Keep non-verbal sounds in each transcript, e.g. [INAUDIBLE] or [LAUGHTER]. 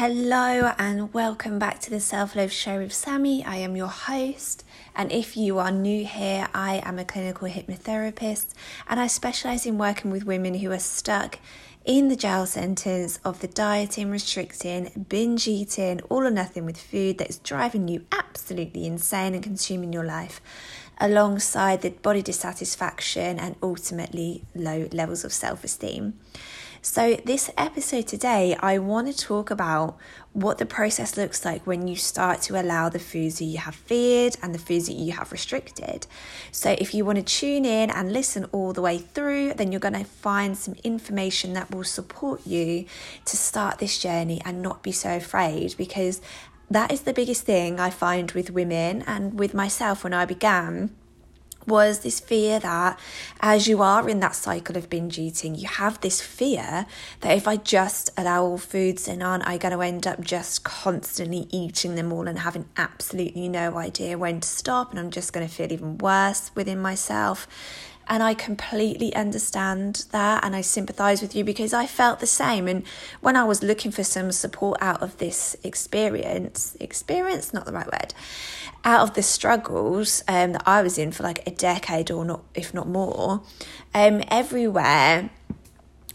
Hello and welcome back to the Self Love Show with Sammi. I am your host, and if you are new here, I am a clinical hypnotherapist and I specialize in working with women who are stuck in the jail sentence of the dieting, restricting, binge eating, all or nothing with food that is driving you absolutely insane and consuming your life, alongside the body dissatisfaction and ultimately low levels of self esteem. So, this episode today, I want to talk about what the process looks like when you start to allow the foods that you have feared and the foods that you have restricted. So, if you want to tune in and listen all the way through, then you're going to find some information that will support you to start this journey and not be so afraid because that is the biggest thing I find with women and with myself when I began was this fear that as you are in that cycle of binge eating, you have this fear that if I just allow all foods in, aren't I going to end up just constantly eating them all and having absolutely no idea when to stop? And I'm just going to feel even worse within myself. And I completely understand that and I sympathize with you because I felt the same. And when I was looking for some support out of this experience, experience, not the right word, out of the struggles um, that I was in for like a decade or not, if not more, um, everywhere,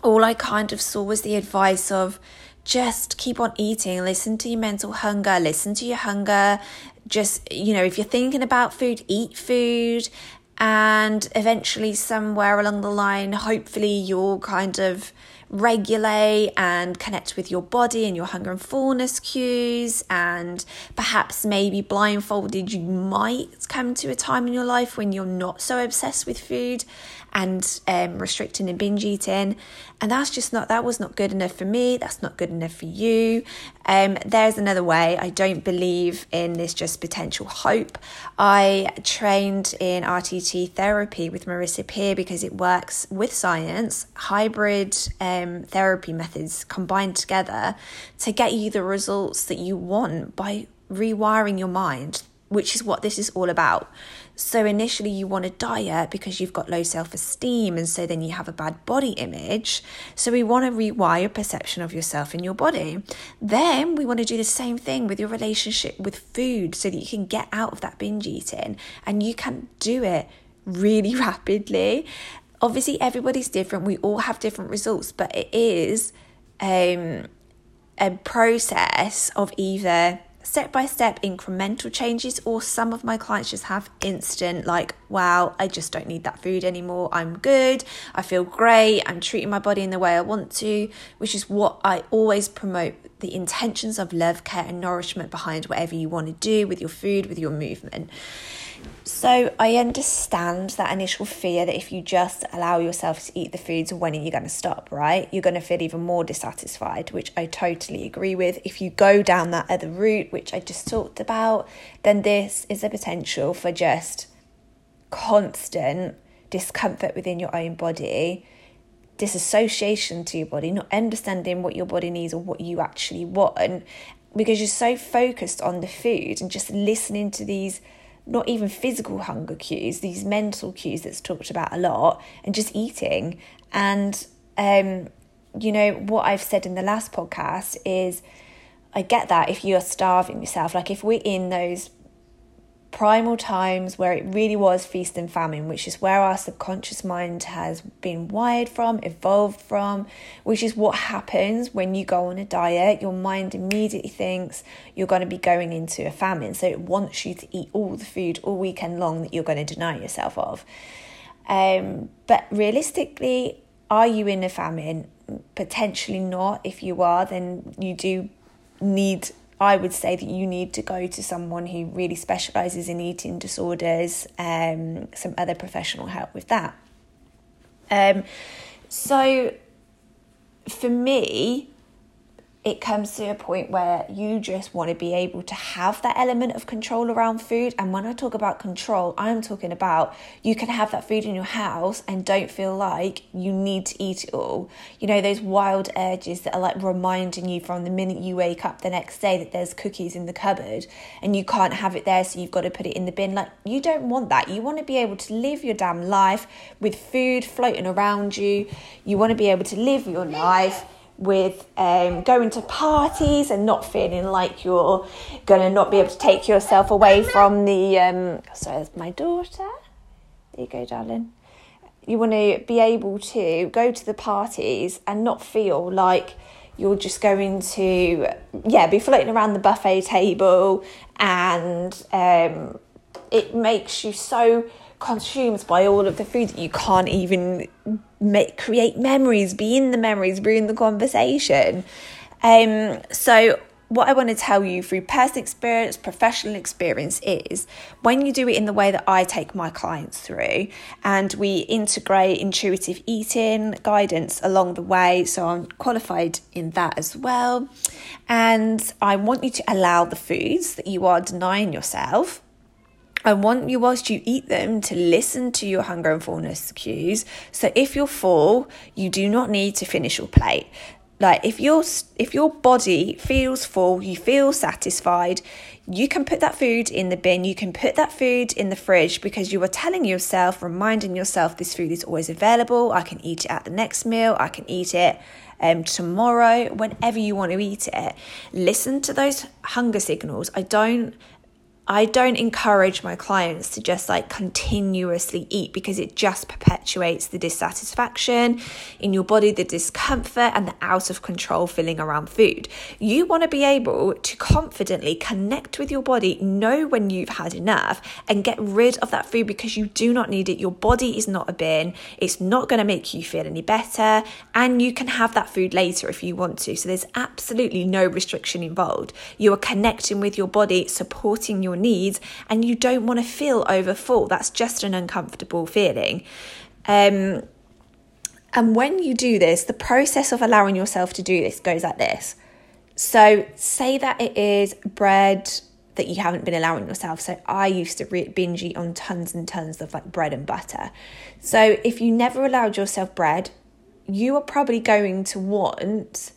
all I kind of saw was the advice of just keep on eating, listen to your mental hunger, listen to your hunger. Just, you know, if you're thinking about food, eat food. And eventually, somewhere along the line, hopefully, you'll kind of regulate and connect with your body and your hunger and fullness cues. And perhaps maybe blindfolded, you might come to a time in your life when you're not so obsessed with food and um, restricting and binge eating. And that's just not, that was not good enough for me. That's not good enough for you. Um, there's another way. I don't believe in this just potential hope. I trained in RTT therapy with Marissa Peer because it works with science, hybrid um, therapy methods combined together to get you the results that you want by rewiring your mind which is what this is all about. So, initially, you want a diet because you've got low self esteem, and so then you have a bad body image. So, we want to rewire perception of yourself and your body. Then, we want to do the same thing with your relationship with food so that you can get out of that binge eating and you can do it really [LAUGHS] rapidly. Obviously, everybody's different, we all have different results, but it is um, a process of either step by step incremental changes, or some of my clients just have instant, like, wow, I just don't need that food anymore. I'm good. I feel great. I'm treating my body in the way I want to, which is what I always promote the intentions of love, care, and nourishment behind whatever you want to do with your food, with your movement. So I understand that initial fear that if you just allow yourself to eat the foods, when are you going to stop, right? You're going to feel even more dissatisfied, which I totally agree with. If you go down that other route, which I just talked about, then this is a potential for just constant discomfort within your own body, disassociation to your body, not understanding what your body needs or what you actually want, because you're so focused on the food and just listening to these not even physical hunger cues, these mental cues that's talked about a lot, and just eating. And, um, you know, what I've said in the last podcast is I get that if you're starving yourself, like if we're in those primal times where it really was feast and famine, which is where our subconscious mind has been wired from, evolved from, which is what happens when you go on a diet. Your mind immediately thinks you're going to be going into a famine. So it wants you to eat all the food all weekend long that you're going to deny yourself of. Um, but realistically, are you in a famine? Potentially not. If you are, then you do need I would say that you need to go to someone who really specialises in eating disorders, um, some other professional help with that. Um, so, for me, it comes to a point where you just want to be able to have that element of control around food. And when I talk about control, I'm talking about you can have that food in your house and don't feel like you need to eat it all. You know, those wild urges that are like reminding you from the minute you wake up the next day that there's cookies in the cupboard and you can't have it there, so you've got to put it in the bin. Like, you don't want that. You want to be able to live your damn life with food floating around you. You want to be able to live your life with um, going to parties and not feeling like you're going to not be able to take yourself away from the. Um, sorry, my daughter. There you go, darling. You want to be able to go to the parties and not feel like you're just going to, yeah, be floating around the buffet table and um, it makes you so consumed by all of the food that you can't even make create memories, be in the memories, be in the conversation. Um, so what I want to tell you through personal experience, professional experience is when you do it in the way that I take my clients through and we integrate intuitive eating guidance along the way. So I'm qualified in that as well. And I want you to allow the foods that you are denying yourself I want you, whilst you eat them, to listen to your hunger and fullness cues. So if you're full, you do not need to finish your plate. Like if your if your body feels full, you feel satisfied, you can put that food in the bin. You can put that food in the fridge because you are telling yourself, reminding yourself, this food is always available. I can eat it at the next meal. I can eat it um, tomorrow, whenever you want to eat it. Listen to those hunger signals. I don't I don't encourage my clients to just like continuously eat because it just perpetuates the dissatisfaction in your body, the discomfort, and the out of control feeling around food. You want to be able to confidently connect with your body, know when you've had enough, and get rid of that food because you do not need it. Your body is not a bin, it's not going to make you feel any better, and you can have that food later if you want to. So there's absolutely no restriction involved. You are connecting with your body, supporting your your needs and you don't want to feel over full. That's just an uncomfortable feeling. Um, and when you do this, the process of allowing yourself to do this goes like this. So, say that it is bread that you haven't been allowing yourself. So, I used to binge eat on tons and tons of like bread and butter. So, if you never allowed yourself bread, you are probably going to want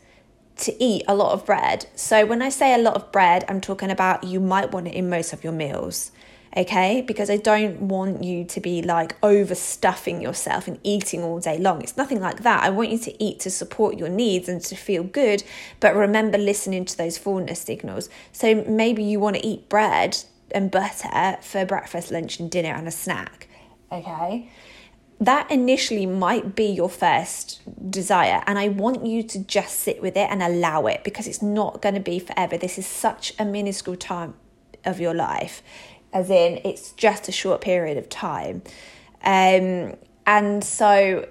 to eat a lot of bread. So when I say a lot of bread, I'm talking about you might want it in most of your meals. Okay, because I don't want you to be like overstuffing yourself and eating all day long. It's nothing like that. I want you to eat to support your needs and to feel good, but remember listening to those fullness signals. So maybe you want to eat bread and butter for breakfast, lunch, and dinner and a snack. Okay, that initially might be your first desire and i want you to just sit with it and allow it because it's not going to be forever. This is such a minuscule time of your life as in it's just a short period of time. Um, and so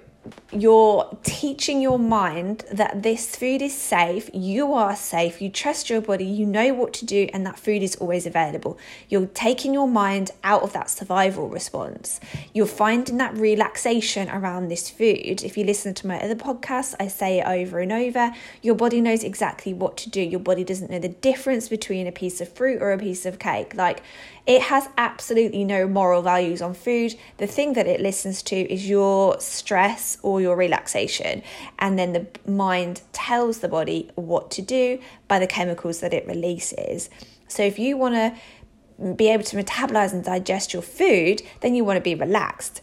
you're teaching your mind that this food is safe, you are safe, you trust your body, you know what to do, and that food is always available. You're taking your mind out of that survival response. You're finding that relaxation around this food. If you listen to my other podcasts, I say it over and over. Your body knows exactly what to do. Your body doesn't know the difference between a piece of fruit or a piece of cake. Like, it has absolutely no moral values on food. The thing that it listens to is your stress or your relaxation. And then the mind tells the body what to do by the chemicals that it releases. So if you want to be able to metabolize and digest your food, then you want to be relaxed.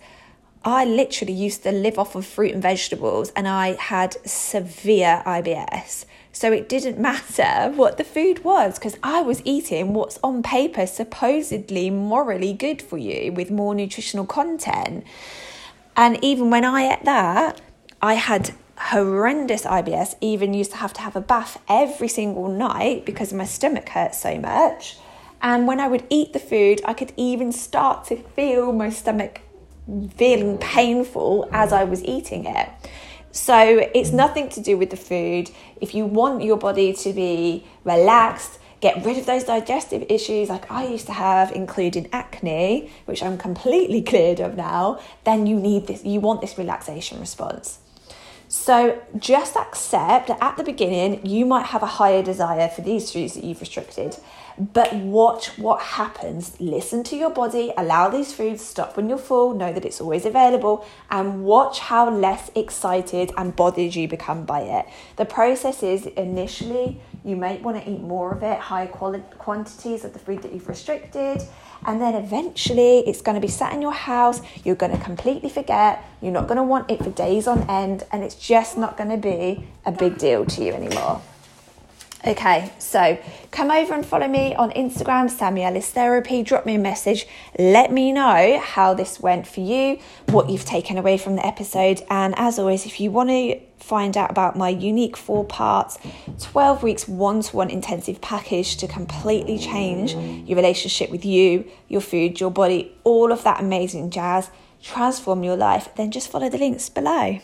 I literally used to live off of fruit and vegetables, and I had severe IBS. So it didn't [LAUGHS] matter what the food was because I was eating what's on paper supposedly morally good for you with more nutritional content. And even when I ate that, I had horrendous IBS, even used to have to have a bath every single night because my stomach hurt so much. And when I would eat the food, I could even start to feel my stomach feeling painful as I was eating it. So it's nothing to do with the food. If you want your body to be relaxed, get rid of those digestive issues like I used to have, including acne, which I'm completely [LAUGHS] cleared of now, then you need this, you want this relaxation response. So just accept that at the beginning you might have a higher desire for these foods that you've restricted, but watch what happens. Listen to your body, allow these foods, stop when you're full, know that it's always available, and watch how less excited and bothered you become by it. The process is initially You might want to eat more of it, higher quality quantities of the food that you've restricted. And then eventually it's going to be sat in your house. You're going to completely forget. You're not going to want it for days on end. And it's just not going to be a big deal to you anymore. Okay, so come over and follow me on Instagram, Sammi Alice Therapy. Drop me a message. Let me know how this went for you, what you've taken away from the episode. And as always, if you want to find out about my unique four parts, 12 weeks one to one intensive package to completely change your relationship with you, your food, your body, all of that amazing jazz, transform your life, then just follow the links below.